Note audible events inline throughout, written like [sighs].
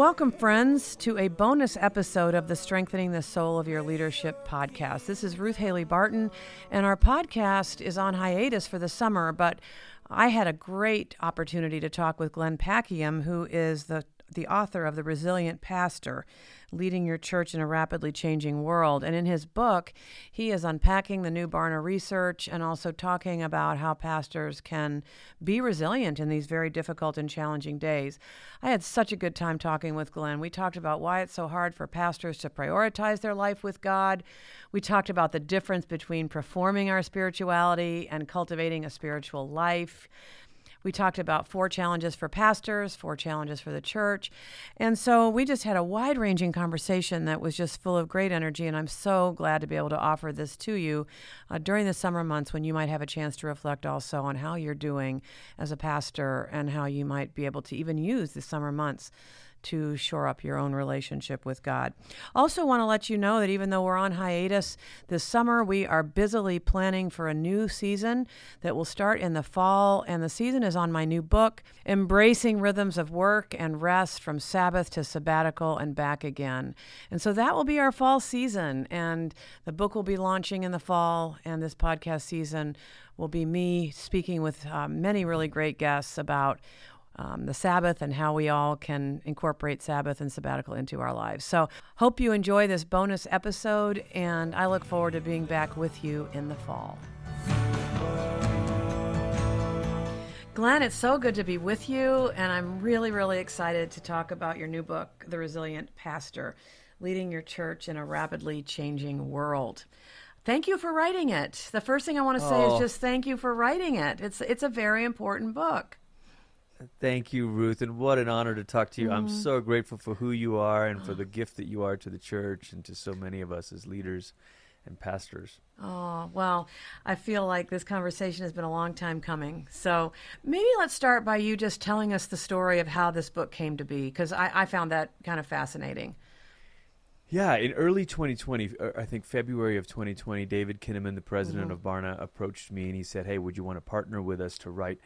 Welcome, friends, to a bonus episode of the Strengthening the Soul of Your Leadership podcast. This is Ruth Haley Barton, and our podcast is on hiatus for the summer, but I had a great opportunity to talk with Glenn Packiam, who is the the author of The Resilient Pastor Leading Your Church in a Rapidly Changing World. And in his book, he is unpacking the new Barna research and also talking about how pastors can be resilient in these very difficult and challenging days. I had such a good time talking with Glenn. We talked about why it's so hard for pastors to prioritize their life with God. We talked about the difference between performing our spirituality and cultivating a spiritual life. We talked about four challenges for pastors, four challenges for the church. And so we just had a wide ranging conversation that was just full of great energy. And I'm so glad to be able to offer this to you uh, during the summer months when you might have a chance to reflect also on how you're doing as a pastor and how you might be able to even use the summer months to shore up your own relationship with God. Also, want to let you know that even though we're on hiatus this summer, we are busily planning for a new season that will start in the fall. And the season is on my new book, Embracing Rhythms of Work and Rest from Sabbath to Sabbatical and Back Again. And so that will be our fall season. And the book will be launching in the fall, and this podcast season will be me speaking with uh, many really great guests about um, the Sabbath and how we all can incorporate Sabbath and sabbatical into our lives. So, hope you enjoy this bonus episode, and I look forward to being back with you in the fall. Glenn, it's so good to be with you, and I'm really, really excited to talk about your new book, The Resilient Pastor Leading Your Church in a Rapidly Changing World. Thank you for writing it. The first thing I want to say oh. is just thank you for writing it. It's it's a very important book. Thank you, Ruth, and what an honor to talk to you. Mm-hmm. I'm so grateful for who you are and for the [sighs] gift that you are to the church and to so many of us as leaders and pastors. Oh, well, I feel like this conversation has been a long time coming. So maybe let's start by you just telling us the story of how this book came to be, because I, I found that kind of fascinating. Yeah, in early 2020, uh, I think February of 2020, David Kinnaman, the president mm-hmm. of Barna, approached me and he said, Hey, would you want to partner with us to write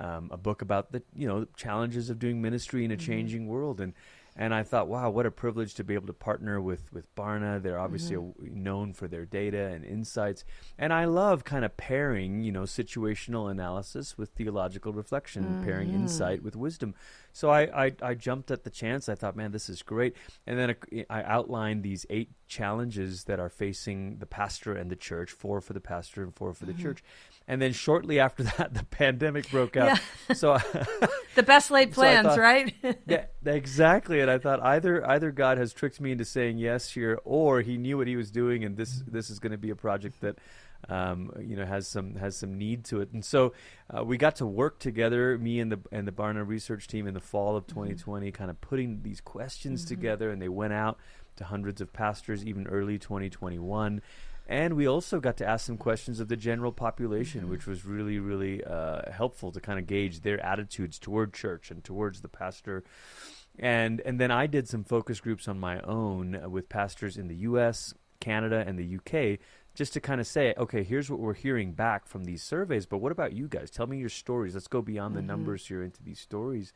um, a book about the you know challenges of doing ministry in a mm-hmm. changing world and and I thought, wow, what a privilege to be able to partner with with Barna. They're obviously mm-hmm. known for their data and insights, and I love kind of pairing, you know, situational analysis with theological reflection, mm-hmm. pairing insight with wisdom. So I, I, I jumped at the chance. I thought, man, this is great. And then I outlined these eight challenges that are facing the pastor and the church: four for the pastor and four for the mm-hmm. church. And then shortly after [laughs] that, the pandemic broke out. Yeah. So [laughs] the best laid [laughs] plans, so thought, right? yeah, exactly. And I thought either either God has tricked me into saying yes here, or He knew what He was doing, and this this is going to be a project that. Um, you know, has some has some need to it, and so uh, we got to work together, me and the and the Barna research team, in the fall of 2020, mm-hmm. kind of putting these questions mm-hmm. together, and they went out to hundreds of pastors, even early 2021. And we also got to ask some questions of the general population, mm-hmm. which was really, really uh, helpful to kind of gauge their attitudes toward church and towards the pastor. And and then I did some focus groups on my own with pastors in the U.S., Canada, and the UK, just to kind of say, okay, here's what we're hearing back from these surveys. But what about you guys? Tell me your stories. Let's go beyond mm-hmm. the numbers here into these stories.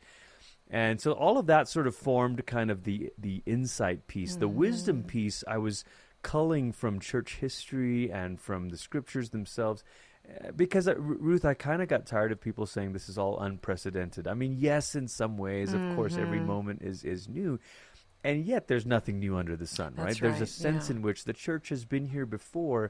And so all of that sort of formed kind of the the insight piece, mm-hmm. the wisdom mm-hmm. piece. I was culling from church history and from the scriptures themselves. Uh, because uh, Ruth, I kind of got tired of people saying this is all unprecedented. I mean, yes, in some ways, of mm-hmm. course, every mm-hmm. moment is is new, and yet there's nothing new under the sun, right? right? There's a sense yeah. in which the church has been here before,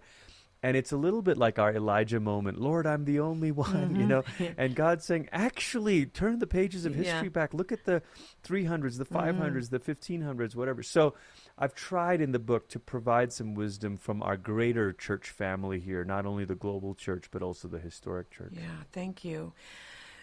and it's a little bit like our Elijah moment. Lord, I'm the only one, [laughs] mm-hmm. you know. [laughs] And God saying, actually, turn the pages of history yeah. back. Look at the 300s, the 500s, mm-hmm. the 1500s, whatever. So I've tried in the book to provide some wisdom from our greater church family here, not only the global church, but also the historic church. Yeah, thank you.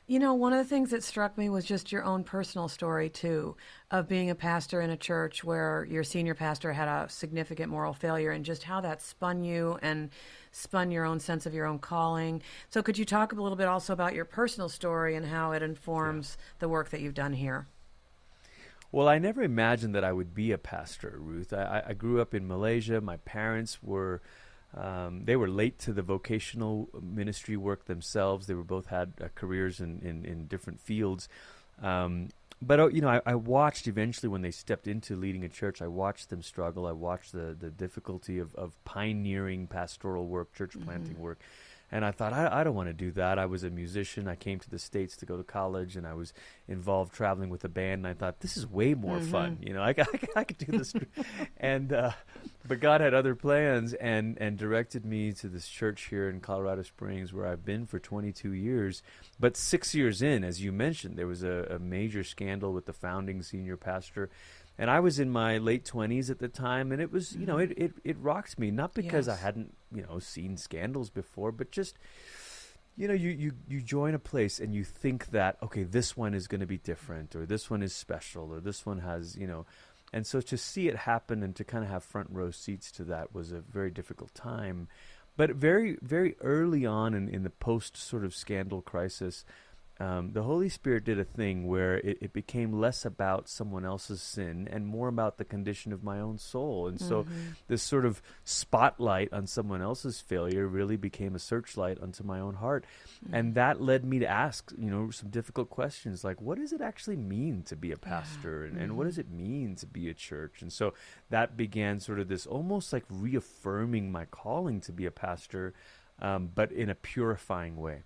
You know, one of the things that struck me was just your own personal story, too, of being a pastor in a church where your senior pastor had a significant moral failure and just how that spun you and spun your own sense of your own calling. So, could you talk a little bit also about your personal story and how it informs yeah. the work that you've done here? Well, I never imagined that I would be a pastor, Ruth. I, I grew up in Malaysia. My parents were um, they were late to the vocational ministry work themselves. They were both had uh, careers in, in, in, different fields. Um, but uh, you know, I, I, watched eventually when they stepped into leading a church. I watched them struggle. I watched the the difficulty of of pioneering pastoral work, church planting mm-hmm. work, and I thought, I, I don't want to do that. I was a musician. I came to the States to go to college, and I was involved traveling with a band. And I thought, this is way more mm-hmm. fun. You know, I, [laughs] I, I could do this. and, uh, but God had other plans and, and directed me to this church here in Colorado Springs where I've been for 22 years. But six years in, as you mentioned, there was a, a major scandal with the founding senior pastor and I was in my late twenties at the time, and it was you know it mm. it, it rocked me. Not because yes. I hadn't you know seen scandals before, but just you know you you you join a place and you think that okay this one is going to be different or this one is special or this one has you know. And so to see it happen and to kind of have front row seats to that was a very difficult time. But very very early on in, in the post sort of scandal crisis um, the Holy Spirit did a thing where it, it, became less about someone else's sin and more about the condition of my own soul. And so mm-hmm. this sort of spotlight on someone else's failure really became a searchlight onto my own heart. Mm-hmm. And that led me to ask, you know, some difficult questions like, what does it actually mean to be a pastor? Yeah. And, mm-hmm. and what does mm-hmm. it mean to be a church? And so that began sort of this almost like reaffirming my calling to be a pastor, um, but in a purifying way.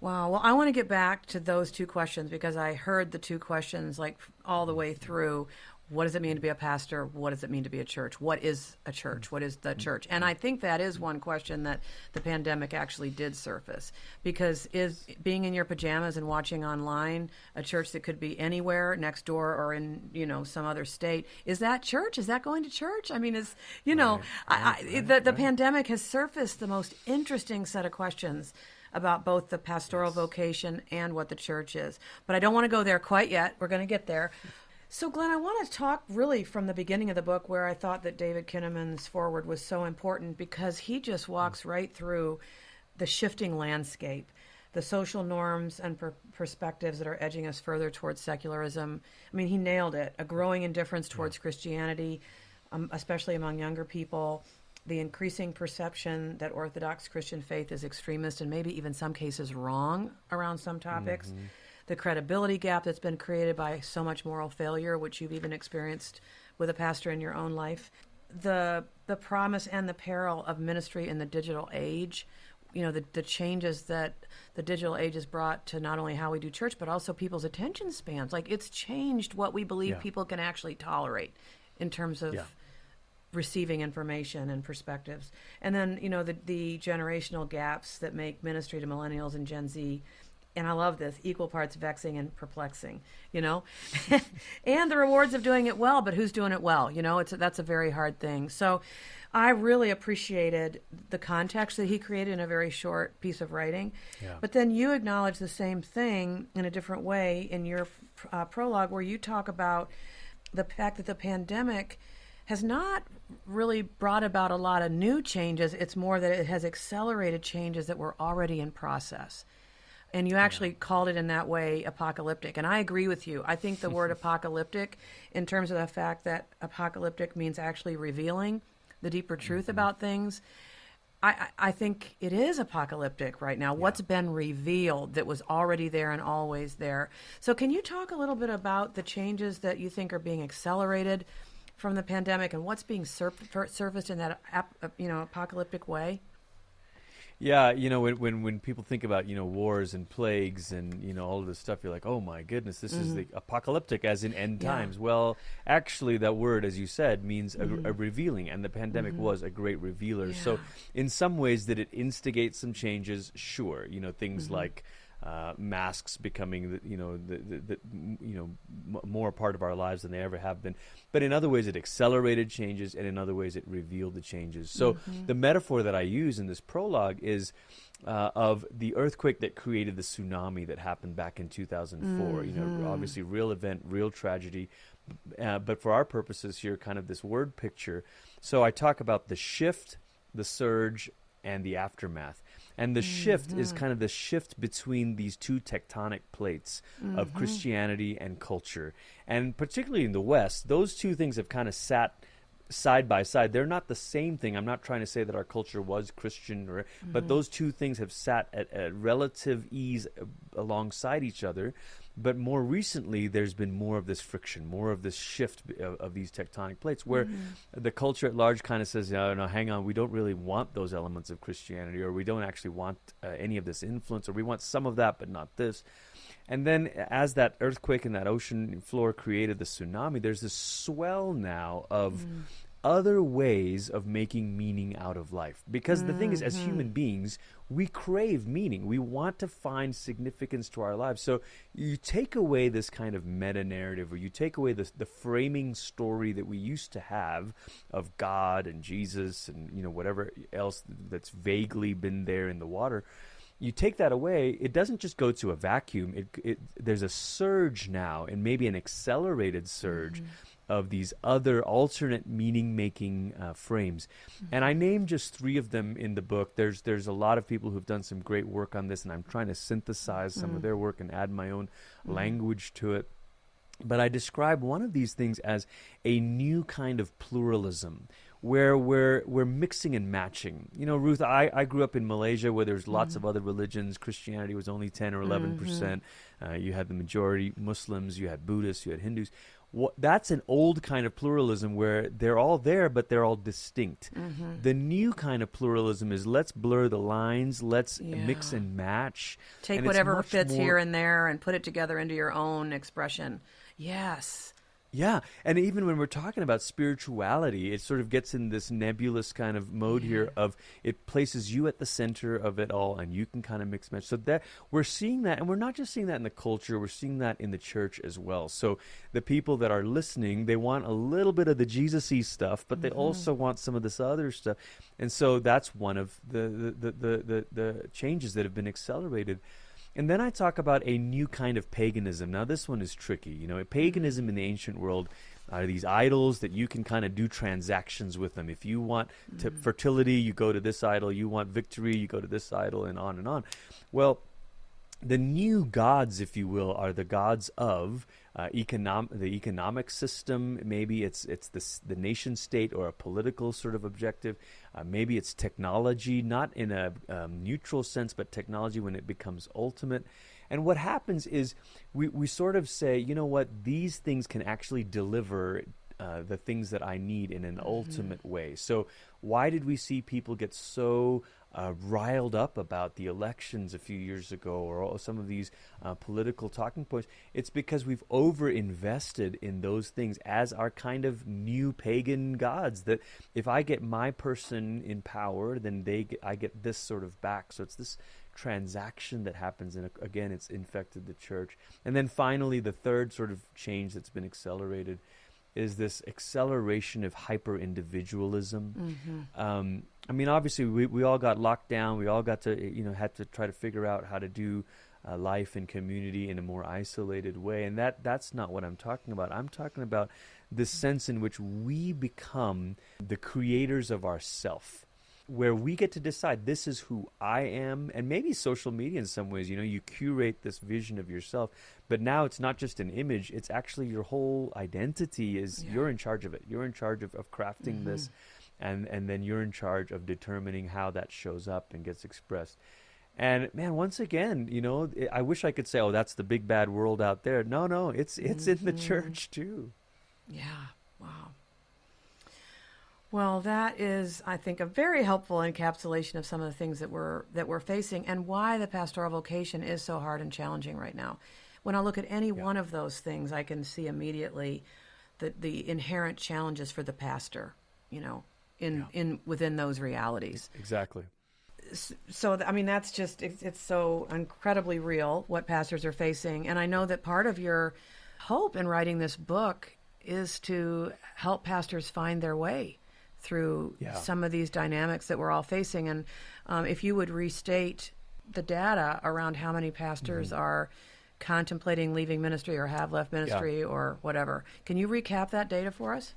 Wow. Well, I want to get back to those two questions because I heard the two questions like all the way through. What does it mean to be a pastor? What does it mean to be a church? What is a church? What is the church? And I think that is one question that the pandemic actually did surface because is being in your pajamas and watching online a church that could be anywhere next door or in, you know, some other state, is that church? Is that going to church? I mean, is, you know, right, right, I, I, the, the pandemic has surfaced the most interesting set of questions about both the pastoral yes. vocation and what the church is. But I don't want to go there quite yet. We're going to get there. So, Glenn, I want to talk really from the beginning of the book where I thought that David Kinnaman's foreword was so important because he just walks right through the shifting landscape, the social norms and per- perspectives that are edging us further towards secularism. I mean, he nailed it a growing indifference towards yeah. Christianity, um, especially among younger people, the increasing perception that Orthodox Christian faith is extremist and maybe even some cases wrong around some topics, mm-hmm. the credibility gap that's been created by so much moral failure, which you've even experienced with a pastor in your own life, the the promise and the peril of ministry in the digital age. You know the the changes that the digital age has brought to not only how we do church, but also people's attention spans. Like it's changed what we believe yeah. people can actually tolerate in terms of yeah receiving information and perspectives. And then, you know, the, the generational gaps that make ministry to millennials and Gen Z, and I love this, equal parts vexing and perplexing, you know? [laughs] and the rewards of doing it well, but who's doing it well? You know, it's a, that's a very hard thing. So I really appreciated the context that he created in a very short piece of writing. Yeah. But then you acknowledge the same thing in a different way in your uh, prologue where you talk about the fact that the pandemic – has not really brought about a lot of new changes. It's more that it has accelerated changes that were already in process. And you actually yeah. called it in that way apocalyptic. And I agree with you. I think the [laughs] word apocalyptic, in terms of the fact that apocalyptic means actually revealing the deeper truth mm-hmm. about things, I, I, think it is apocalyptic right now. Yeah. What's been revealed that was already there and always there. So, can you talk a little bit about the changes that you think are being accelerated from the pandemic and what's being sur- surfaced in that ap- uh, you know apocalyptic way? Yeah, you know when, when when people think about you know wars and plagues and you know all of this stuff, you're like, oh my goodness, this mm-hmm. is the apocalyptic, as in end yeah. times. Well, actually, that word, as you said, means mm-hmm. a, a, revealing, and the pandemic mm-hmm. was a great revealer. Yeah. So, in some ways, did it instigate some changes? Sure, you know things mm-hmm. like uh, masks becoming the, you know the, the, the you know m- more part of our lives than they ever have been. But in other ways, it accelerated changes, and in other ways, it revealed the changes. So mm-hmm. the metaphor that I use in this prologue is. Uh, of the earthquake that created the tsunami that happened back in 2004. Mm-hmm. You know, mm-hmm. obviously, real event, real tragedy. Uh, but for our purposes here, kind of this word picture. So I talk about the shift, the surge, and the aftermath. And the shift is mm-hmm. kind of the shift between these two tectonic plates mm-hmm. of Christianity and culture. And particularly in the West, those two things have kind of sat side by side. They're not the same thing. I'm not trying to say that our culture was Christian, or, mm-hmm. but those two things have sat at, at relative ease uh, alongside each other. But more recently, there's been more of this friction, more of this shift of, of these tectonic plates, where mm-hmm. the culture at large kind of says, "No, no, hang on, we don't really want those elements of Christianity, or we don't actually want uh, any of this influence, or we want some of that, but not this." And then, as that earthquake and that ocean floor created the tsunami, there's this swell now of mm other ways of making meaning out of life. Because the thing is, as human mm-hmm. beings, we crave meaning. We want to find significance to our lives. So you take away this kind of meta narrative, or you take away the, the framing story that we used to have of God and Jesus and you know whatever else that's vaguely been there in the water. You take that away, it doesn't just go to a vacuum. It, it there's a surge now, and maybe an accelerated surge. Mm-hmm of these other alternate meaning making uh, frames. Mm-hmm. And I named just three of them in the book. There's there's a lot of people who've done some great work on this, and I'm trying to synthesize some mm-hmm. of mm. their work and add my own mm-hmm. language to it. But I describe one of these things as a new kind of pluralism where we're we're mixing and matching. You know, Ruth, I, I grew up in Malaysia where there's lots mm-hmm. of other religions. Christianity was only ten or 11 mm-hmm. percent. Uh, you had the majority Muslims, you had Buddhists, you had Hindus what, that's an old kind of pluralism where they're all there, but they're all distinct. Mm-hmm. The new kind of pluralism is let's blur the lines, let's yeah. mix and match. Take and whatever fits more... here and there and put it together into your own expression. Yes. Yeah, and even when we're talking about spirituality, it sort of gets in this nebulous kind of mode yeah. here of it places you at the center of it all, and you can kind of mix match. So that we're seeing that, and we're not just seeing that in the culture; we're seeing that in the church as well. So the people that are listening, they want a little bit of the Jesusy stuff, but mm-hmm. they also want some of this other stuff, and so that's one of the the the, the, the, the changes that have been accelerated. And then I talk about a new kind of paganism. Now, this one is tricky. You know, paganism in the ancient world are these idols that you can kind of do transactions with them. If you want mm. fertility, you go to this idol. You want victory, you go to this idol, and on and on. Well, the new gods, if you will, are the gods of uh, econom- the economic system. Maybe it's it's the the nation state or a political sort of objective. Uh, maybe it's technology, not in a um, neutral sense, but technology when it becomes ultimate. And what happens is we, we sort of say, you know what, these things can actually deliver uh, the things that I need in an mm-hmm. ultimate way. So, why did we see people get so uh, riled up about the elections a few years ago or some of these uh, political talking points? It's because we've over invested in those things as our kind of new pagan gods. That if I get my person in power, then they get, I get this sort of back. So, it's this transaction that happens and again it's infected the church and then finally the third sort of change that's been accelerated is this acceleration of hyper individualism. Mm-hmm. Um, I mean, obviously, we, we all got locked down. We all got to, you know, had to try to figure out how to do uh, life and community in a more isolated way. And that that's not what I'm talking about. I'm talking about the sense in which we become the creators of ourself where we get to decide this is who I am, and maybe social media in some ways, you know, you curate this vision of yourself, but now it's not just an image, it's actually your whole identity is yeah. you're in charge of it. You're in charge of, of crafting mm-hmm. this, and, and then you're in charge of determining how that shows up and gets expressed. And man, once again, you know, I wish I could say, "Oh, that's the big bad world out there." No, no, it's it's mm-hmm. in the mm-hmm. church too. Yeah. Wow. Well, that is, I think, a very helpful encapsulation of some of the things that we're that we're facing and why the pastoral vocation is so hard and challenging right now. When I look at any yeah. one of those things, I can see immediately the the inherent challenges for the pastor. You know, in yeah. in within those realities. Exactly. So, I mean, that's just it's, it's so incredibly real what pastors are facing, and I know that part of your hope in writing this book is to help pastors find their way through yeah. some of these dynamics that we're all facing. And um, if you would restate the data around how many pastors mm-hmm. are contemplating leaving ministry or have left ministry yeah. or whatever, can you recap that data for us?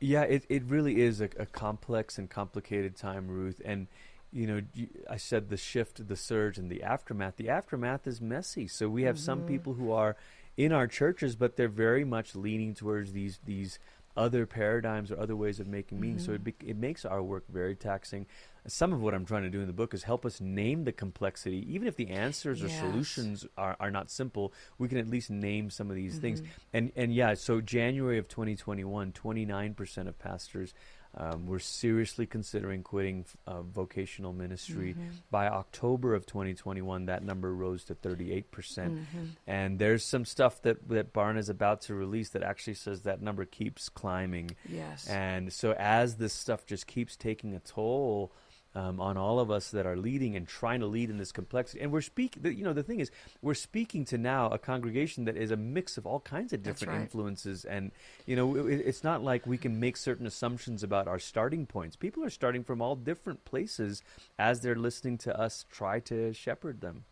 Yeah, it, it really is a, a complex and complicated time, Ruth. And you know, I said the shift, the surge, and the aftermath. The aftermath is messy. So we have mm-hmm. some people who are in our churches, but they're very much leaning towards these these other paradigms or other ways of making meaning. So it, mm-hmm. be, it makes our work very taxing. Some of what I'm trying to do in the book is help us name the complexity. Even if the answers or solutions are, are not simple, we can at least name some of these things. Mm-hmm. And and yeah, so January of 2021, 29% of pastors um, were seriously considering quitting uh, vocational ministry. By October of 2021, that number rose to 38%. percent And there's some stuff that, that Barna is about to release that actually says that number keeps climbing. Yes. And so as this stuff just keeps taking a toll um, on all of us that are leading and trying to lead in this complexity, and we're speaking, you know, the thing is, we're speaking to now a congregation that is a mix of all kinds of different right. influences, and you know, it, it's not like we can make certain assumptions about our starting points. People are starting from all different places as they're listening to us try to shepherd them.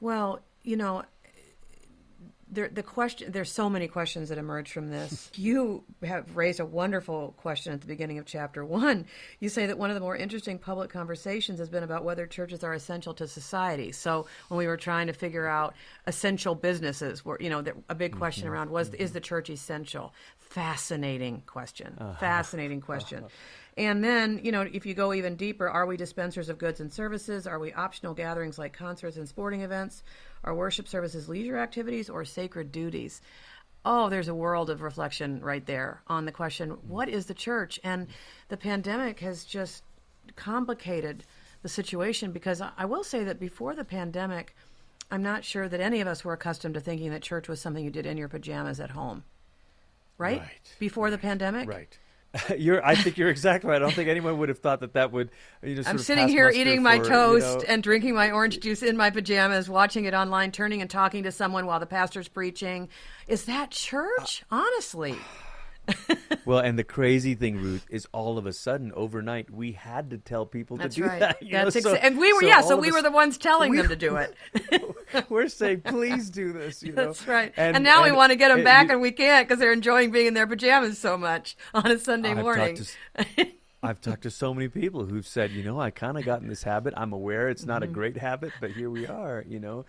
Well, you know, there, the question there's so many questions that emerge from this. You have raised a wonderful question at the beginning of chapter one. You say that one of the more interesting public conversations has been about whether churches are essential to society. So when we were trying to figure out essential businesses, were you know the, a big question mm-hmm. around was is mm-hmm. the church essential? Fascinating question. Uh-huh. Fascinating question. Uh-huh. And then, you know, if you go even deeper, are we dispensers of goods and services? Are we optional gatherings like concerts and sporting events? Are worship services leisure activities or sacred duties? Oh, there's a world of reflection right there on the question what is the church? And the pandemic has just complicated the situation because I will say that before the pandemic, I'm not sure that any of us were accustomed to thinking that church was something you did in your pajamas at home. Right? Right. Before the pandemic? Right. [laughs] you're. I think you're exactly right. I don't think anyone would have thought that that would. You know, sort I'm sitting here eating my for, you toast know- and drinking my orange juice in my pajamas, watching it online, turning and talking to someone while the pastor's preaching. Is that church? Uh, Honestly. [sighs] [laughs] Well, and the crazy thing, Ruth, is all of a sudden overnight we had to tell people That's to do right. that. you know? That's So- and we were so yeah, so we were s- the ones telling we- them to [laughs] do it. [laughs] We're saying, please do this. You know? That's right. And, now we want to get them back, you- and we can't because they're enjoying being in their pajamas so much on a Sunday I've talked morning. to s- I've talked to so many people who've said, you know, I kind of got in this habit. I'm aware it's not Mm-hmm. a great habit, but here we are, you know.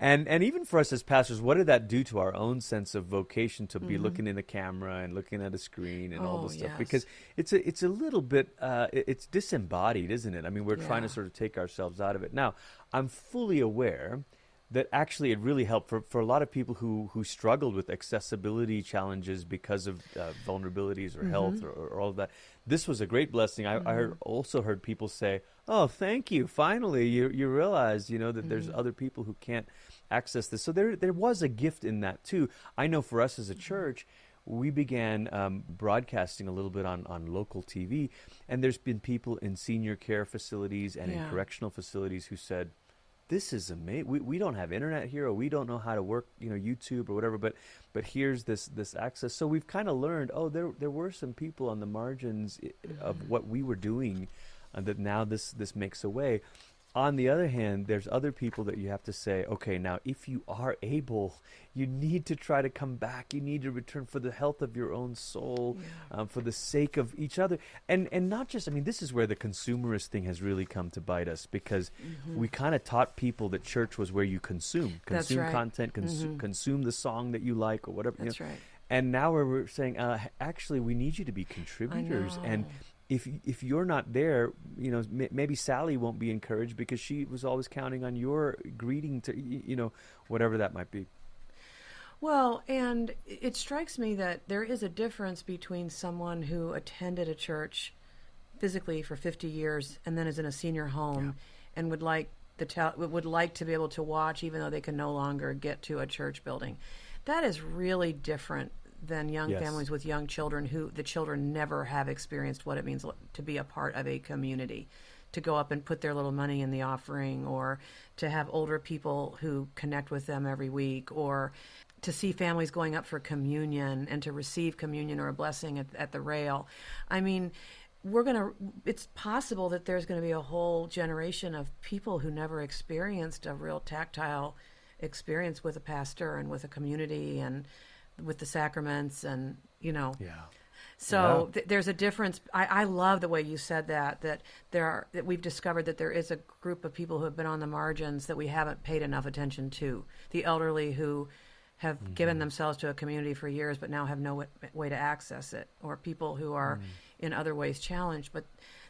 And and even for us as pastors, what did that do to our own sense of vocation to be looking in the camera and looking at a screen and all Mm-hmm. Oh, this stuff? yes. Because it's a it's a little bit uh, it's disembodied, isn't it? I mean, we're trying to sort of take ourselves out of it. Now, I'm fully aware that actually it really helped for, for a lot of people who, who struggled with accessibility challenges because of uh, vulnerabilities or health or, or all of that. This was a great blessing. I, I heard, mm-hmm. also heard people say, "Oh, thank you! Finally, you you realize you know that there's mm-hmm. other people who can't access this." So there there was a gift in that too. I know for us as a mm-hmm. church, we began um, broadcasting a little bit on, on local TV, and there's been people in senior care facilities and Yeah. in correctional facilities who said, "This is amazing. We, we don't have internet here, or we don't know how to work, you know, YouTube or whatever. But but here's this this access. So we've kind of learned. Oh, there there were some people on the margins of what we were doing, uh, that now this this makes a way. On the other hand, there's other people that you have to say, okay, now if you are able, you need to try to come back. You need to return for the health of your own soul, um, for the sake of each other, and and not just. I mean, this is where the consumerist thing has really come to bite us because we kind of taught people that church was where you consume, Mm-hmm. Consume right. content, cons- Mhm. consume the song that you like or whatever. you That's know. right. And now we're, saying, uh, actually, we need you to be contributors. And. If if you're not there, you know, m- maybe Sally won't be encouraged because she was always counting on your greeting to, you know, whatever that might be. Well, and it strikes me that there is a difference between someone who attended a church physically for 50 years and then is in a senior home and would like the tel- would like to be able to watch even though they can no longer get to a church building. That is really different than young Yes. families with young children who the children never have experienced what it means to be a part of a community to go up and put their little money in the offering or to have older people who connect with them every week or to see families going up for communion and to receive communion or a blessing at, at the rail. I mean, we're going to, it's possible that there's going to be a whole generation of people who never experienced a real tactile experience with a pastor and with a community and with the sacraments and, you know, Yeah. so Yeah. th- there's a difference. I, I love the way you said that. That there are that we've discovered that there is a group of people who have been on the margins that we haven't paid enough attention to. The elderly who have Mm-hmm. given themselves to a community for years but now have no way, way to access it, or people who are Mm. in other ways challenged. But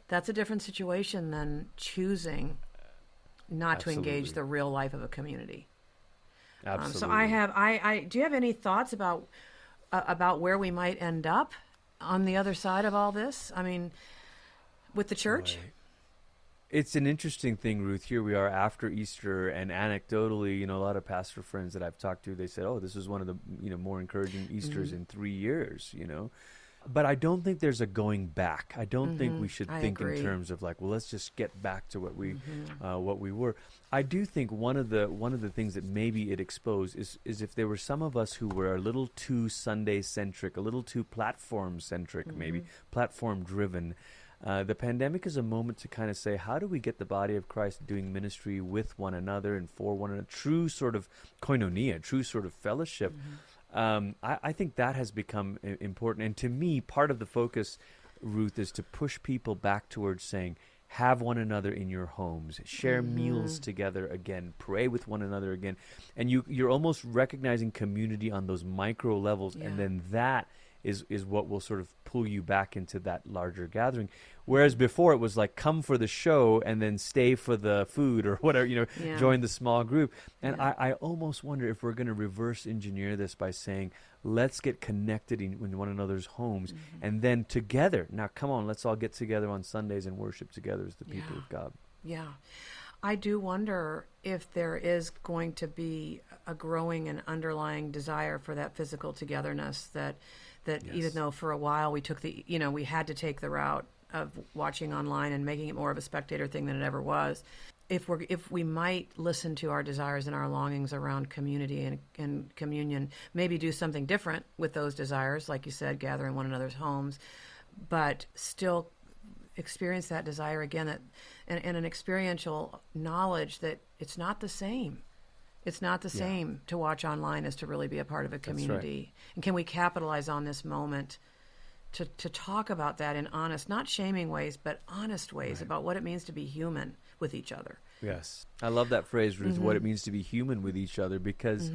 that's a different situation than choosing not to engage the real life of a community. Um, Absolutely. so I have, I, I, do you have any thoughts about uh, about where we might end up on the other side of all this? I mean, with the church. Boy. It's an interesting thing, Ruth. Here we are after Easter, and anecdotally, you know, a lot of pastor friends that I've talked to, they said, "Oh, this was one of the you know more encouraging Easters Mm-hmm. in three years." You know, but I don't think there's a going back. I don't think we should Mm-hmm. I think agree. Mm-hmm. in terms of like, well, let's just get back to what we uh, what we were. I do think one of the one of the things that maybe it exposed is is if there were some of us who were a little too Sunday centric, a little too platform centric, maybe platform driven. Uh, the pandemic is a moment to kind of say, how do we get the body of Christ doing ministry with one another and for one another? True sort of koinonia, true sort of fellowship. Um, I, I think that has become important. And to me, part of the focus, Ruth, is to push people back towards saying, have one another in your homes, share meals together again, pray with one another again, and you you're almost recognizing community on those micro levels, Yeah. and then that is is what will sort of pull you back into that larger gathering. Whereas before it was like come for the show and then stay for the food or [laughs] whatever, you know, Yeah. join the small group. And Yeah. I, I almost wonder if we're going to reverse engineer this by saying, let's get connected in, in one another's homes Mm-hmm. and then together. Now, come on, let's all get together on Sundays and worship together as the people Yeah. of God. Yeah. I do wonder if there is going to be a growing and underlying desire for that physical togetherness that that even though for a while we took the you know we had to take the route of watching online and making it more of a spectator thing than it ever was if we're if we might listen to our desires and our longings around community and, and communion maybe do something different with those desires like you said gather in one another's homes but still experience that desire again that and, and an experiential knowledge that it's not the same it's not the Yeah. same to watch online as to really be a part of a right. community and can we capitalize on this moment to, to talk about that in honest not shaming ways but honest ways about what it means to be human with each other Yes. I love that phrase, Ruth, Mm-hmm. what it means to be human with each other because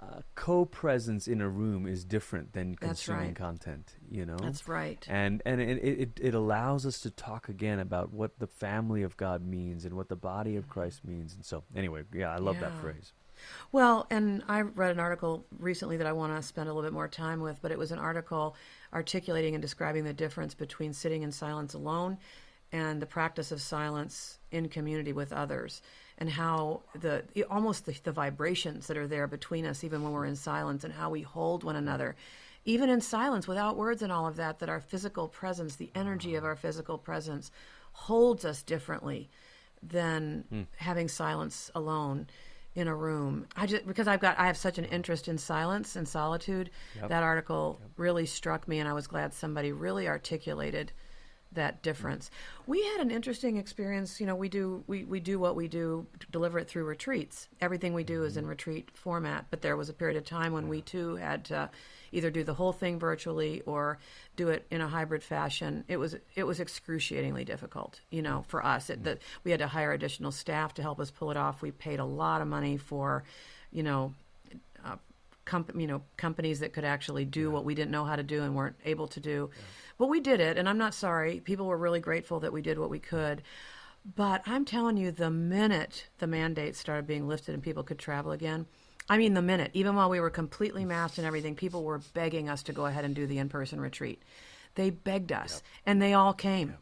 uh, co presence in a room is different than consuming right. content, you know? that's right and and it, it it allows us to talk again about what the family of God means and what the body of Christ means. And so, anyway, yeah, I love that phrase. Well, and I read an article recently that I want to spend a little bit more time with, but it was an article articulating and describing the difference between sitting in silence alone and the practice of silence in community with others and how the almost the, the vibrations that are there between us even when we're in silence and how we hold one another even in silence without words and all of that that our physical presence the energy of our physical presence holds us differently than hmm. having silence alone in a room. I just because I've got I have such an interest in silence and solitude. Yep. That article really struck me, and I was glad somebody really articulated that difference. We had an interesting experience. You know, we do we, we do what we do, deliver it through retreats. Everything we do is in mm-hmm. retreat format. But there was a period of time when we too had to either do the whole thing virtually or do it in a hybrid fashion. It was it was excruciatingly difficult. You know, for us, it, that mm-hmm. we had to hire additional staff to help us pull it off. We paid a lot of money for, you know, comp- you know companies that could actually do what we didn't know how to do and weren't able to do. But we did it, and I'm not sorry. People were really grateful that we did what we could. But I'm telling you, the minute the mandates started being lifted and people could travel again, I mean, the minute, even while we were completely masked and everything, people were begging us to go ahead and do the in person retreat. They begged us, and they all came.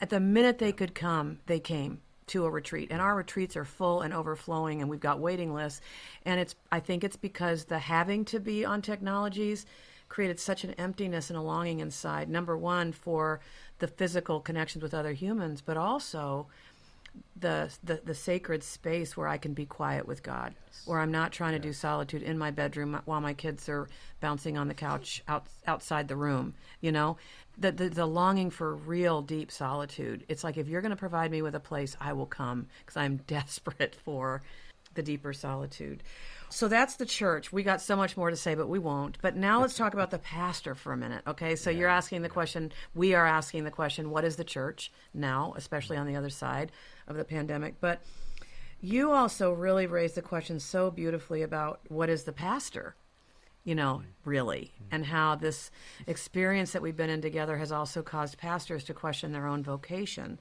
At the minute they could come, they came to a retreat. And our retreats are full and overflowing, and we've got waiting lists. And it's, I think it's because the having to be on technologies created such an emptiness and a longing inside. Number one, for the physical connections with other humans, but also the, the the sacred space where I can be quiet with God, where I'm not trying to do solitude in my bedroom while my kids are bouncing on the couch out, outside the room. You know, the, the the longing for real deep solitude. It's like if you're going to provide me with a place, I will come because I'm [laughs] desperate for the deeper solitude. So that's the church. We got so much more to say, but we won't. But now let's talk about the pastor for a minute, okay? So you're asking the question, we are asking the question, what is the church now, especially on the other side of the pandemic? But You also really raised the question so beautifully about what is the pastor, you know, mm-hmm. really, mm-hmm. and how this experience that we've been in together has also caused pastors to question their own vocation.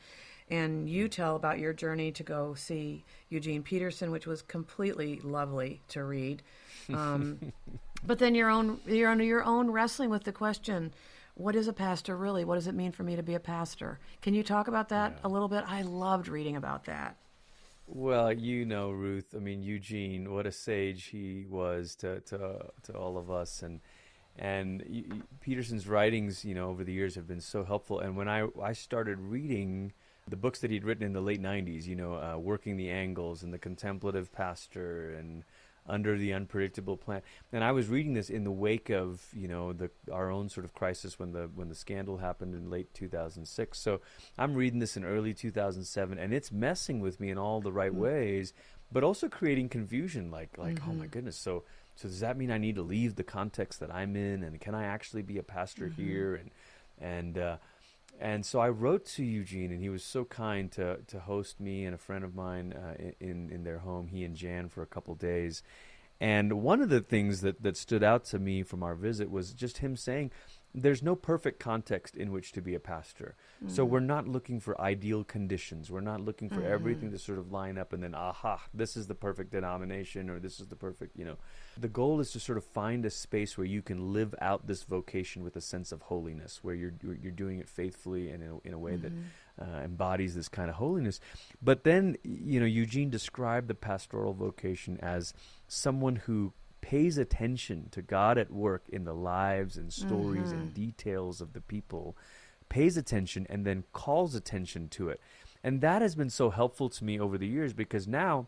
And you mm-hmm. tell about your journey to go see Eugene Peterson, which was completely lovely to read. Um, [laughs] but then your own your own your own wrestling with the question what is a pastor really? What does it mean for me to be a pastor? Can you talk about that a little bit? I loved reading about that Well, you know, Ruth. I mean, Eugene. What a sage he was to to to all of us, and and Peterson's writings, you know, over the years have been so helpful. And when I I started reading the books that he'd written in the late '90s, you know, uh, working the angles and the contemplative pastor and under the unpredictable plant. And I was reading this in the wake of you know the our own sort of crisis when the when the scandal happened in late 2006. So I'm reading this in early 2007, and it's messing with me in all the right mm-hmm. ways, but also creating confusion. Like like oh my mm-hmm. goodness, so. So does that mean I need to leave the context that I'm in, and can I actually be a pastor mm-hmm. here? And and uh, and so I wrote to Eugene, and he was so kind to to host me and a friend of mine uh, in in their home. He and Jan for a couple days, and one of the things that that stood out to me from our visit was just him saying. There's no perfect context in which to be a pastor. So mm. we're not looking for ideal conditions. We're not looking for everything mm. to sort of line up and then, aha, this is the perfect denomination or this is the perfect, you know. The goal is to sort of find a space where you can live out this vocation with a sense of holiness, where you're you're doing it faithfully and in a, in a way that mm-hmm. uh, embodies this kind of holiness. But then, you know, Eugene described the pastoral vocation as someone who pays attention to God at work in the lives and stories and mm-hmm. details of the people, pays attention and then calls attention to it. And that has been so helpful to me over the years because now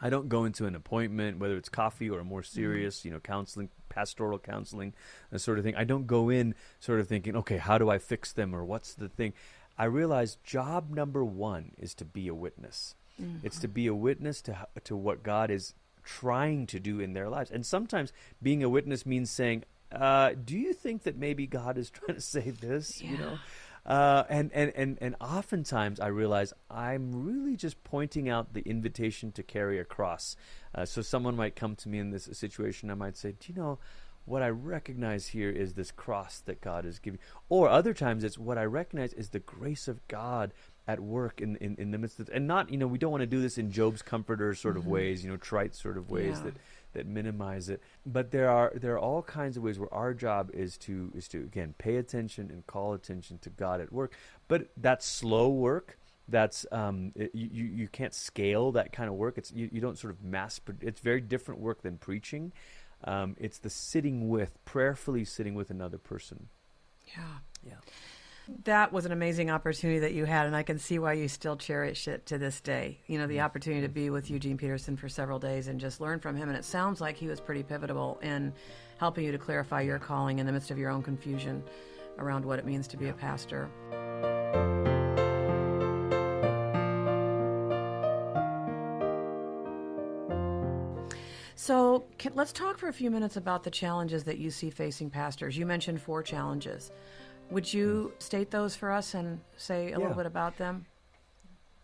I don't go into an appointment, whether it's coffee or a more mm-hmm. serious, you know, counseling, pastoral counseling, that sort of thing. I don't go in sort of thinking, okay, how do I fix them or what's the thing? I realize job number one is to be a witness. It's to mm-hmm. be a witness to to what God is trying to do in their lives. And sometimes being a witness means saying, uh, "Do you think that maybe God is [laughs] trying to say this?" You know. Uh, and, and, and, and oftentimes I realize I'm really just pointing out the invitation to carry a cross. Uh, so someone might come to me in this situation. I might say, Do you know what I recognize here is this cross that God is giving? Or other times it's what I recognize is the grace of God at work in, in, in the midst of and not you know we don't want to do this in Job's comforter sort of ways you know trite sort of ways Yeah. that that minimize it. But there are there are all kinds of ways where our job is to is to again pay attention and call attention to God at work. But that's slow work. That's um, it, you, you can't scale that kind of work. It's you, you don't sort of mass it's very different work than preaching. Um, it's the sitting with prayerfully sitting with another person. Yeah. Yeah that was an amazing opportunity that you had, and I can see why you still cherish it to this day. You know, the opportunity to be with Eugene Peterson for several days and just learn from him. And it sounds like he was pretty pivotal in helping you to clarify your calling in the midst of your own confusion around what it means to be a pastor. So can, let's talk for a few minutes about the challenges that you see facing pastors. You mentioned four challenges. Would you state those for us and say a little bit about them?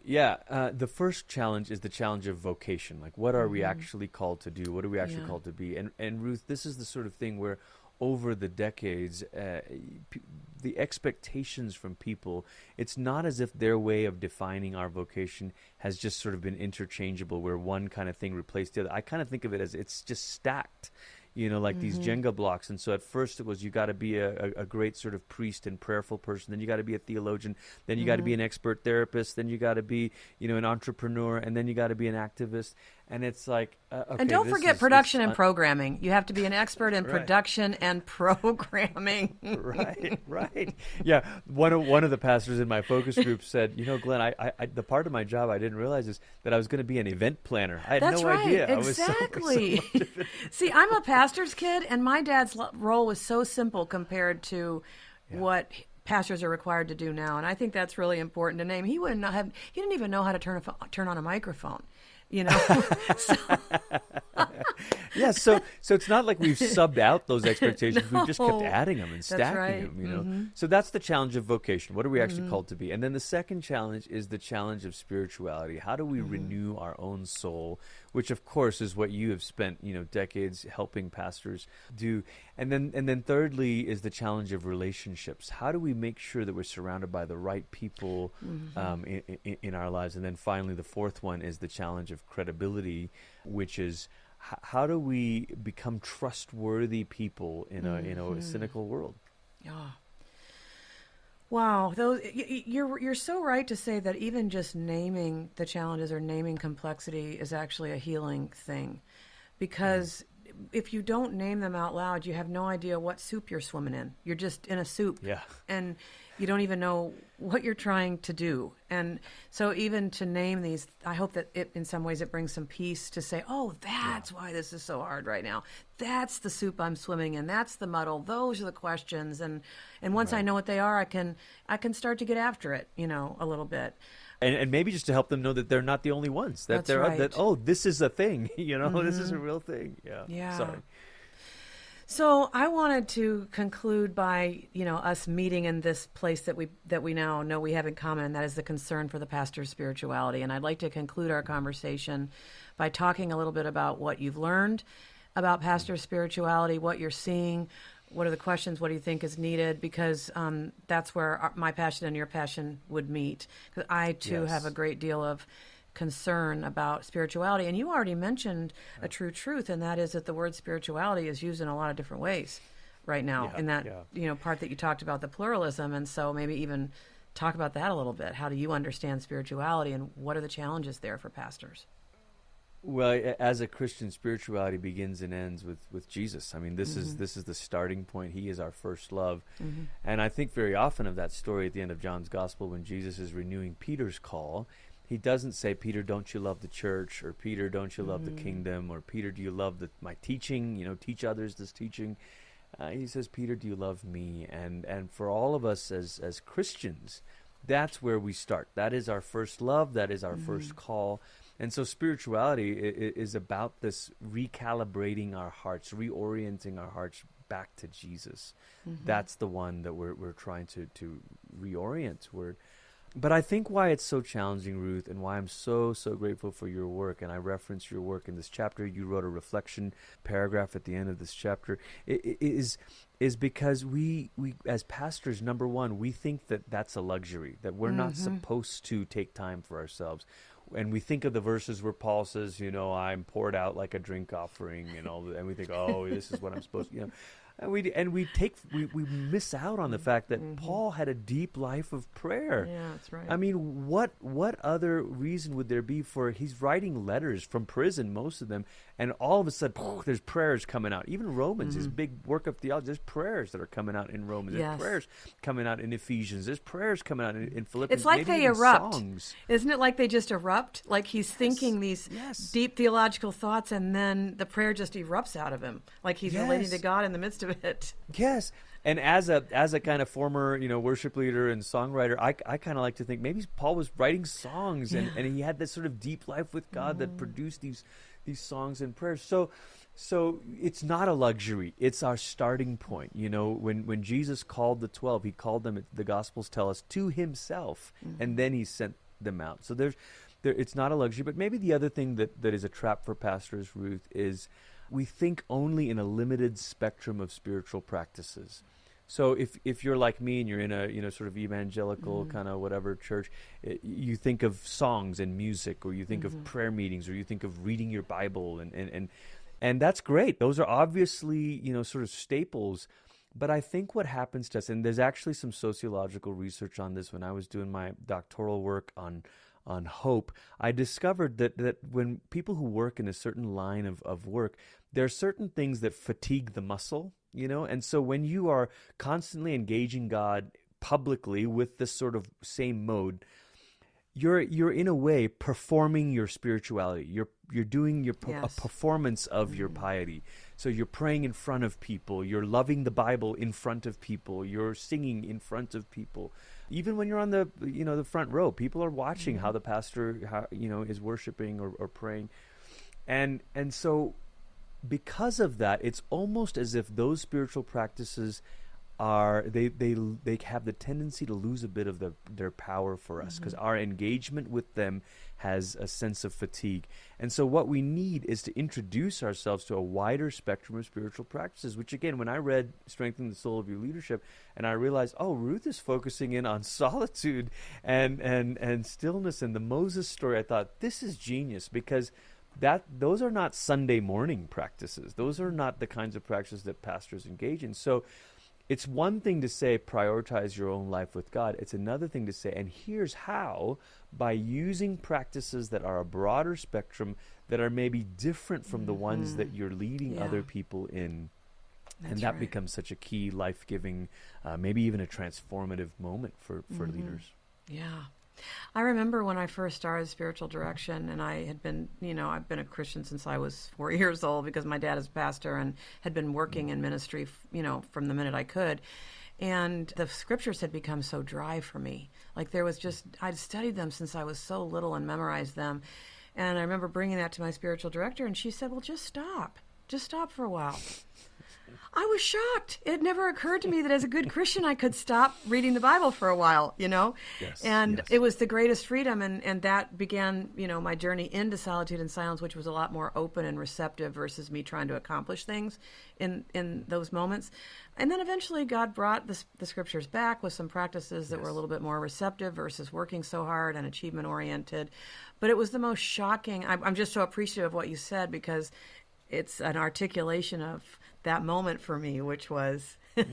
Yeah, uh, the first challenge is the challenge of vocation. Like, what are we actually called to do? What are we actually Yeah. called to be? And and Ruth, this is the sort of thing where, over the decades, uh, p- the expectations from people, it's not as if their way of defining our vocation has just sort of been interchangeable, where one kind of thing replaced the other. I kind of think of it as it's just stacked. You know, like these mm-hmm. Jenga blocks. And so at first it was you got to be a, a, a great sort of priest and prayerful person. Then you got to be a theologian. Then you got to be mm-hmm. an expert therapist. Then you got to be, you know, an entrepreneur. And then you got to be an activist. And it's like, uh, okay, and don't forget is- production and un- programming. You have to be an expert in [laughs] Right. production and programming. [laughs] right, [laughs] right. Yeah, one of one of the pastors in my focus group said, "You know, Glenn, I, I, the part of my job I didn't realize is that I was going to be an event planner. I had That's no right. idea. I was so- so Exactly. much of it- See, I'm a pastor's kid, and my dad's role was so simple compared to what pastors are required to do now. And I think that's really important to name. He wouldn't have. He didn't even know how to turn a turn on a microphone. You know. [laughs] so, [laughs] yeah, so so it's not like we've subbed out those [laughs] expectations. No. We've just kept adding them and stacking right. them. You know, Mhm. so that's the challenge of vocation. What are we actually Mhm. called to be? And then the second challenge is the challenge of spirituality. How do we Mhm. renew our own soul? Which, of course, is what you have spent you know decades helping pastors do. And then and then thirdly is the challenge of relationships. How do we make sure that we're surrounded by the right people? Mhm. um, in, in, in our lives. And then finally, the fourth one is the challenge of credibility, which is h- how do we become trustworthy people in a in a Mhm. cynical world? Yeah. Wow, those you're you're so right to say that even just naming the challenges or naming complexity is actually a healing thing, because if you don't name them out loud, you have no idea what soup you're swimming in. You're just in a soup, Yeah, and you don't even know what you're trying to do. And so, even to name these, I hope that it, in some ways, it brings some peace to say, "Oh, that's why this is so hard right now. That's the soup I'm swimming in. That's the muddle. Those are the questions." And and once I know what they are, I can I can start to get after it, you know, a little bit. and and maybe just to help them know that they're not the only ones. That That's they're right. that oh, this is a thing. [laughs] You know, this is a Mhm. real thing. Yeah. Yeah. Sorry. So I wanted to conclude by, you know, us meeting in this place that we that we now know we have in common, and that is the concern for the pastor's spirituality. And I'd like to conclude our conversation by talking a little bit about what you've learned about pastor's spirituality, what you're seeing, what are the questions, what do you think is needed, because um, that's where our, my passion and your passion would meet. Because I too Yes. have a great deal of concern about spirituality. And you already mentioned a true truth, and that is that the word spirituality is used in a lot of different ways right now. Yeah, in that yeah. you know part that you talked about the pluralism, and so maybe even talk about that a little bit. How do you understand spirituality, and what are the challenges there for pastors? Well, as a Christian, spirituality begins and ends with, with Jesus. I mean, this is Mhm. this is the starting point. He is our first love, Mm-hmm. and I think very often of that story at the end of John's Gospel when Jesus is renewing Peter's call. He doesn't say, "Peter, don't you love the church?" or "Peter, don't you love Mhm. the kingdom?" or "Peter, do you love the, my teaching? You know, teach others this teaching." Uh, he says, "Peter, do you love me?" And and for all of us as as Christians, that's where we start. That is our first love. That is our Mhm. first call. And so spirituality is about this recalibrating our hearts, reorienting our hearts back to Jesus. Mm-hmm. That's the one that we're we're trying to to reorient toward. But I think why it's so challenging, Ruth, and why I'm so so grateful for your work, and I reference your work in this chapter. You wrote a reflection paragraph at the end of this chapter. Is is because we we as pastors, number one, we think that that's a luxury that we're not Mhm. supposed to take time for ourselves. And we think of the verses where Paul says, you know, I'm poured out like a drink offering, and all, and we think, oh, this is what I'm supposed, to, you know, and we and we take we, we miss out on the fact that Mhm. Paul had a deep life of prayer. Yeah, that's right. I mean, what what other reason would there be for he's writing letters from prison, most of them, and all of a sudden there's prayers coming out. Even Romans, his Mhm. big work of theology, there's prayers that are coming out in Romans. There's Yes. prayers coming out in Ephesians. There's prayers coming out in, in Philippians. It's like maybe they erupt. Songs. Isn't it like they just erupt? Like he's thinking these Yes. deep theological thoughts, and then the prayer just erupts out of him, like he's relating to God in the midst of it. Yes, and as a as a kind of former you know worship leader and songwriter, I, I kind of like to think maybe Paul was writing songs and, Yeah. and he had this sort of deep life with God that produced these these songs and prayers. So so it's not a luxury; it's our starting point. You know, when when Jesus called the twelve, he called them. The Gospels tell us to himself, mm-hmm. and then he sent them out. So there's there, it's not a luxury. But maybe the other thing that, that is a trap for pastors, Ruth, is we think only in a limited spectrum of spiritual practices. So if if you're like me and you're in a you know sort of evangelical Mhm. kind of whatever church, it, you think of songs and music, or you think Mhm. of prayer meetings, or you think of reading your Bible, and and and and that's great. Those are obviously you know sort of staples. But I think what happens to us, and there's actually some sociological research on this when I was doing my doctoral work on on hope, I discovered that, that when people who work in a certain line of, of work, there are certain things that fatigue the muscle, you know? And so when you are constantly engaging God publicly with this sort of same mode, you're you're in a way performing your spirituality. You're you're doing your per- Yes. a performance of your Mm-hmm. piety. So you're praying in front of people. You're loving the Bible in front of people. You're singing in front of people. Even when you're on the you know the front row, people are watching Mm-hmm. how the pastor how, you know is worshiping or, or praying, and and so because of that, it's almost as if those spiritual practices are they they they have the tendency to lose a bit of the, their power for us mm-hmm. because our engagement with them has a sense of fatigue. And so what we need is to introduce ourselves to a wider spectrum of spiritual practices, which again when I read Strengthening the Soul of Your Leadership and I realized, oh, Ruth is focusing in on [laughs] solitude and and and stillness and the Moses story, I thought this is genius because that those are not Sunday morning practices. Those are not the kinds of practices that pastors engage in. So it's one thing to say prioritize your own life with God. It's another thing to say, and here's how by using practices that are a broader spectrum that are maybe different from the ones that you're leading Yeah. other people in. That's and that right. becomes such a key life giving, uh, maybe even a transformative moment for, for Mm-hmm. leaders. Yeah. I remember when I first started spiritual direction, and I had been, you know, I've been a Christian since I was four [laughs] years old because my dad is a pastor and had been working in ministry, you know, from the minute I could. And the scriptures had become so dry for me. Like there was just, I'd studied them since I was so little and memorized them. And I remember bringing that to my spiritual director, and she said, Well, just stop. Just stop for a while. I was shocked. It never occurred to me that as a good Christian, I could stop reading the Bible for a while, you know? Yes, and yes. it was the greatest freedom. And, and that began, you know, my journey into solitude and silence, which was a lot more open and receptive versus me trying to accomplish things in, in those moments. And then eventually God brought the, the scriptures back with some practices that were a little bit more receptive versus working so hard and achievement oriented. But it was the most shocking. I'm, I'm just so appreciative of what you said because it's an articulation of that moment for me, which was [laughs]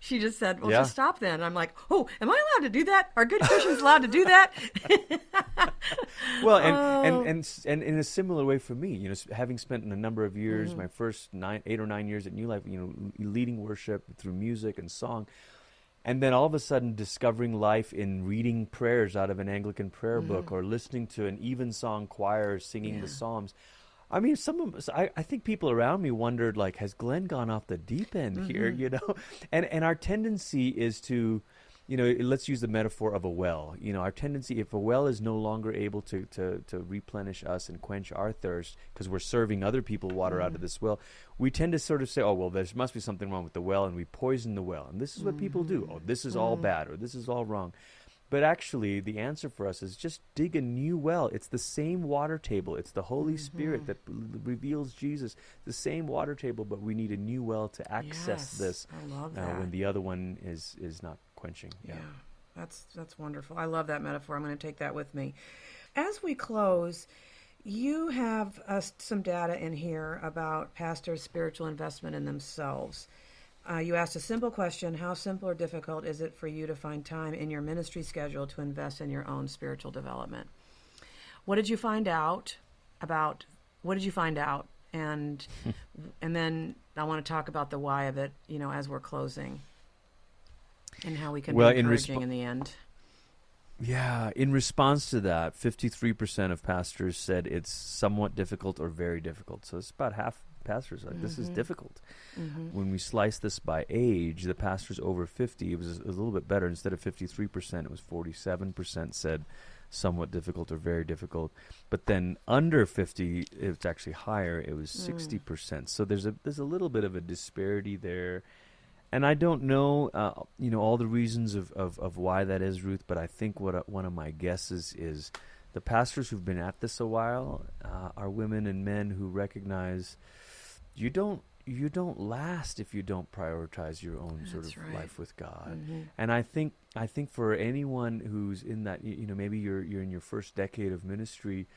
she just said, "Well, Yeah. just stop then." And I'm like, "Oh, am I allowed to do that? Are good Christians allowed to do that?" [laughs] well, and, Oh. and, and and in a similar way for me, you know, having spent a number of years, Mm-hmm. my first nine, eight or nine years at New Life, you know, leading worship through music and song, and then all of a sudden discovering life in reading prayers out of an Anglican prayer book or listening to an evensong choir singing Mm-hmm. Yeah. the Psalms. I mean, some of us, I, I think people around me wondered, like, has Glenn gone off the deep end here? Mm-hmm. You know, [laughs] and and our tendency is to, you know, let's use the metaphor of a well. You know, our tendency, if a well is no longer able to to, to replenish us and quench our thirst because we're serving other people water out of mm-hmm. this well, we tend to sort of say, oh well, there must be something wrong with the well, and we poison the well. And this is what people do. Mm-hmm. Oh, this is all mm-hmm. bad, or this is all wrong. But actually, the answer for us is just dig a new well. It's the same water table. It's the Holy Spirit that l- reveals Jesus. The same water table, but we need a new well to access Yes, this I love uh, when the other one is is not quenching. Yeah, that's that's wonderful. I love that metaphor. I'm going to take that with me. As we close, you have uh, some data in here about pastors' spiritual investment in themselves. Uh, you asked a simple question How simple or difficult is it for you to find time in your ministry schedule to invest in your own spiritual development? What did you find out about? What did you find out? And [laughs] and then I want to talk about the why of it. You know, as we're closing, and how we can Well, be in encouraging respo- in the end. Yeah, in response to that, 53% of pastors said it's somewhat difficult or very difficult. So it's about half pastors like this is Mhm. difficult. Mm-hmm. When we slice this by age, the pastors over 50, it was a little bit better. Instead of 53%, it was 47% said somewhat difficult or very difficult. But then under 50, it's actually higher. It was Mm. 60%. So there's a there's a little bit of a disparity there. And I don't know, uh, you know, all the reasons of, of, of why that is, Ruth. But I think what uh, one of my guesses is the pastors who've been at this a while uh, are women and men who recognize you don't you don't last if you don't prioritize your own sort of right. life with God. Mhm. And I think I think for anyone who's in that, you, know, maybe you're you're in your first decade of ministry,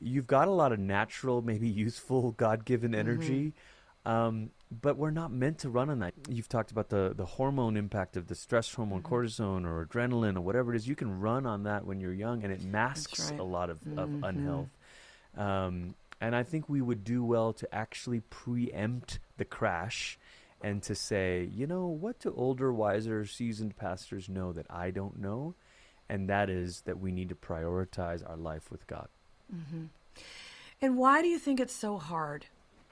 you've got a lot of natural, maybe [laughs] youthful, God-given energy. Um, but we're not meant to run on that. You've talked about the, the hormone impact of the stress hormone, Mhm. cortisone or adrenaline or whatever it is. You can run on that when you're young, and it masks right. a lot of, of Mhm. unhealth. Um, and I think we would do well to actually preempt the crash and to say, you know, what do older, wiser, seasoned pastors know that I don't know? and that is that we need to prioritize our life with God. Mm-hmm. And why do you think it's so hard?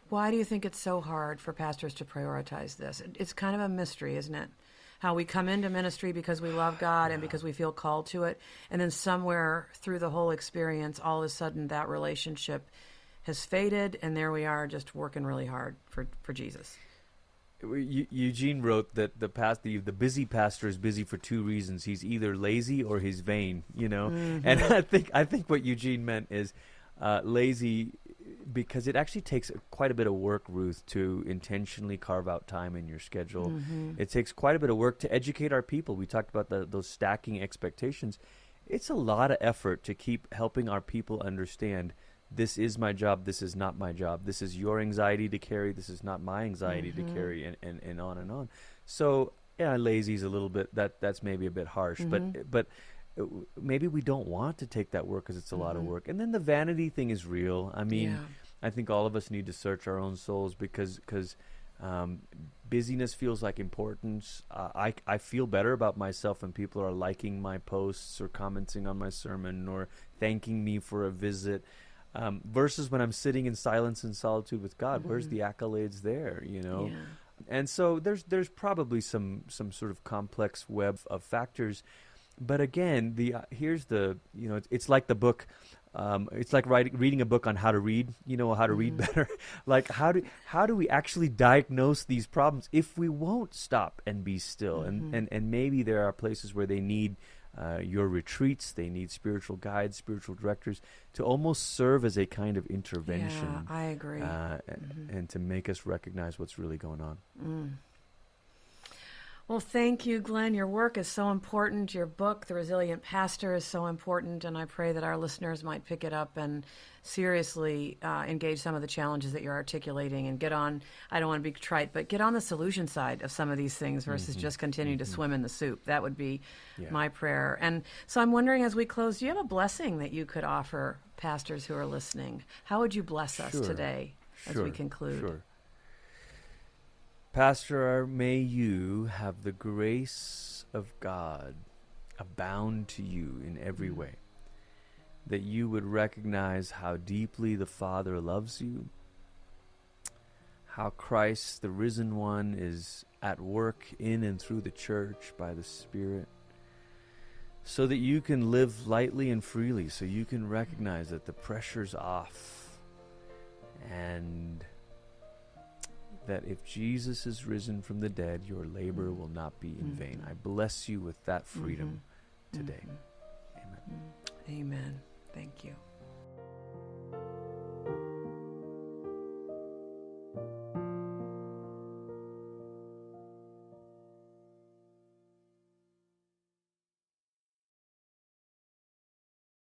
Why do you think it's so hard for pastors to prioritize this? It's kind of a mystery, isn't it? How we come into ministry because we love God and because we feel called to it, and then somewhere through the whole experience, all of a sudden that relationship has faded, and there we are just working really hard for, for Jesus. Eugene wrote that the past the, the busy pastor is busy for two reasons. He's either lazy or he's vain, you know. Mm-hmm. And [laughs] I think I think what Eugene meant is uh, lazy because it actually takes quite a bit of work, Ruth, to intentionally carve out time in your schedule. Mm-hmm. It takes quite a bit of work to educate our people. We talked about the, those stacking expectations. It's a lot of effort to keep helping our people understand this is my job, this is not my job, this is your anxiety to carry, this is not my anxiety mm-hmm. to carry, and, and, and on and on. So, yeah, lazy's a little bit, that that's maybe a bit harsh, mm-hmm. but, but uh, maybe we don't want to take that work because it's a mm-hmm. lot of mm-hmm. work. And then the vanity thing is real. I mean, yeah. I think all of us need to search our own souls because because um, busyness feels like importance. Uh, I I feel better about myself when people are liking my posts or commenting on my sermon or thanking me for a visit. Um, versus when I'm sitting in silence and solitude with God, mm-hmm. where's the accolades there? You know, yeah. and so there's there's probably some some sort of complex web of factors but again, the uh, here's the you know it's, it's like the book. Um, it's like writing, reading a book on how to read. You know how to mm-hmm. read better. [laughs] like how do how do we actually diagnose these problems if we won't stop and be still? Mm-hmm. And, and and maybe there are places where they need uh, your retreats. They need spiritual guides, spiritual directors to almost serve as a kind of intervention. Yeah, I agree. Uh, mm-hmm. and to make us recognize what's really going on. Mm. Well, thank you, Glenn. Your work is so important. Your book, The Resilient Pastor, is so important. And I pray that our listeners might pick it up and seriously uh, engage some of the challenges that you're articulating and get on, I don't want to be trite, but get on the solution side of some of these things versus mm-hmm. just continuing mm-hmm. to swim in the soup. That would be yeah. my prayer. And so I'm wondering as we close, do you have a blessing that you could offer pastors who are listening? How would you bless us today as we conclude? Sure. Pastor, may you have the grace of God abound to you in every way. That you would recognize how deeply the Father loves you, how Christ, the risen one, is at work in and through the church by the Spirit, so that you can live lightly and freely, so you can recognize that the pressure's off and that if Jesus is risen from the dead, your labor mm-hmm. will not be in mm-hmm. vain. I bless you with that freedom mm-hmm. today. Mm-hmm. Amen. Amen. Thank you.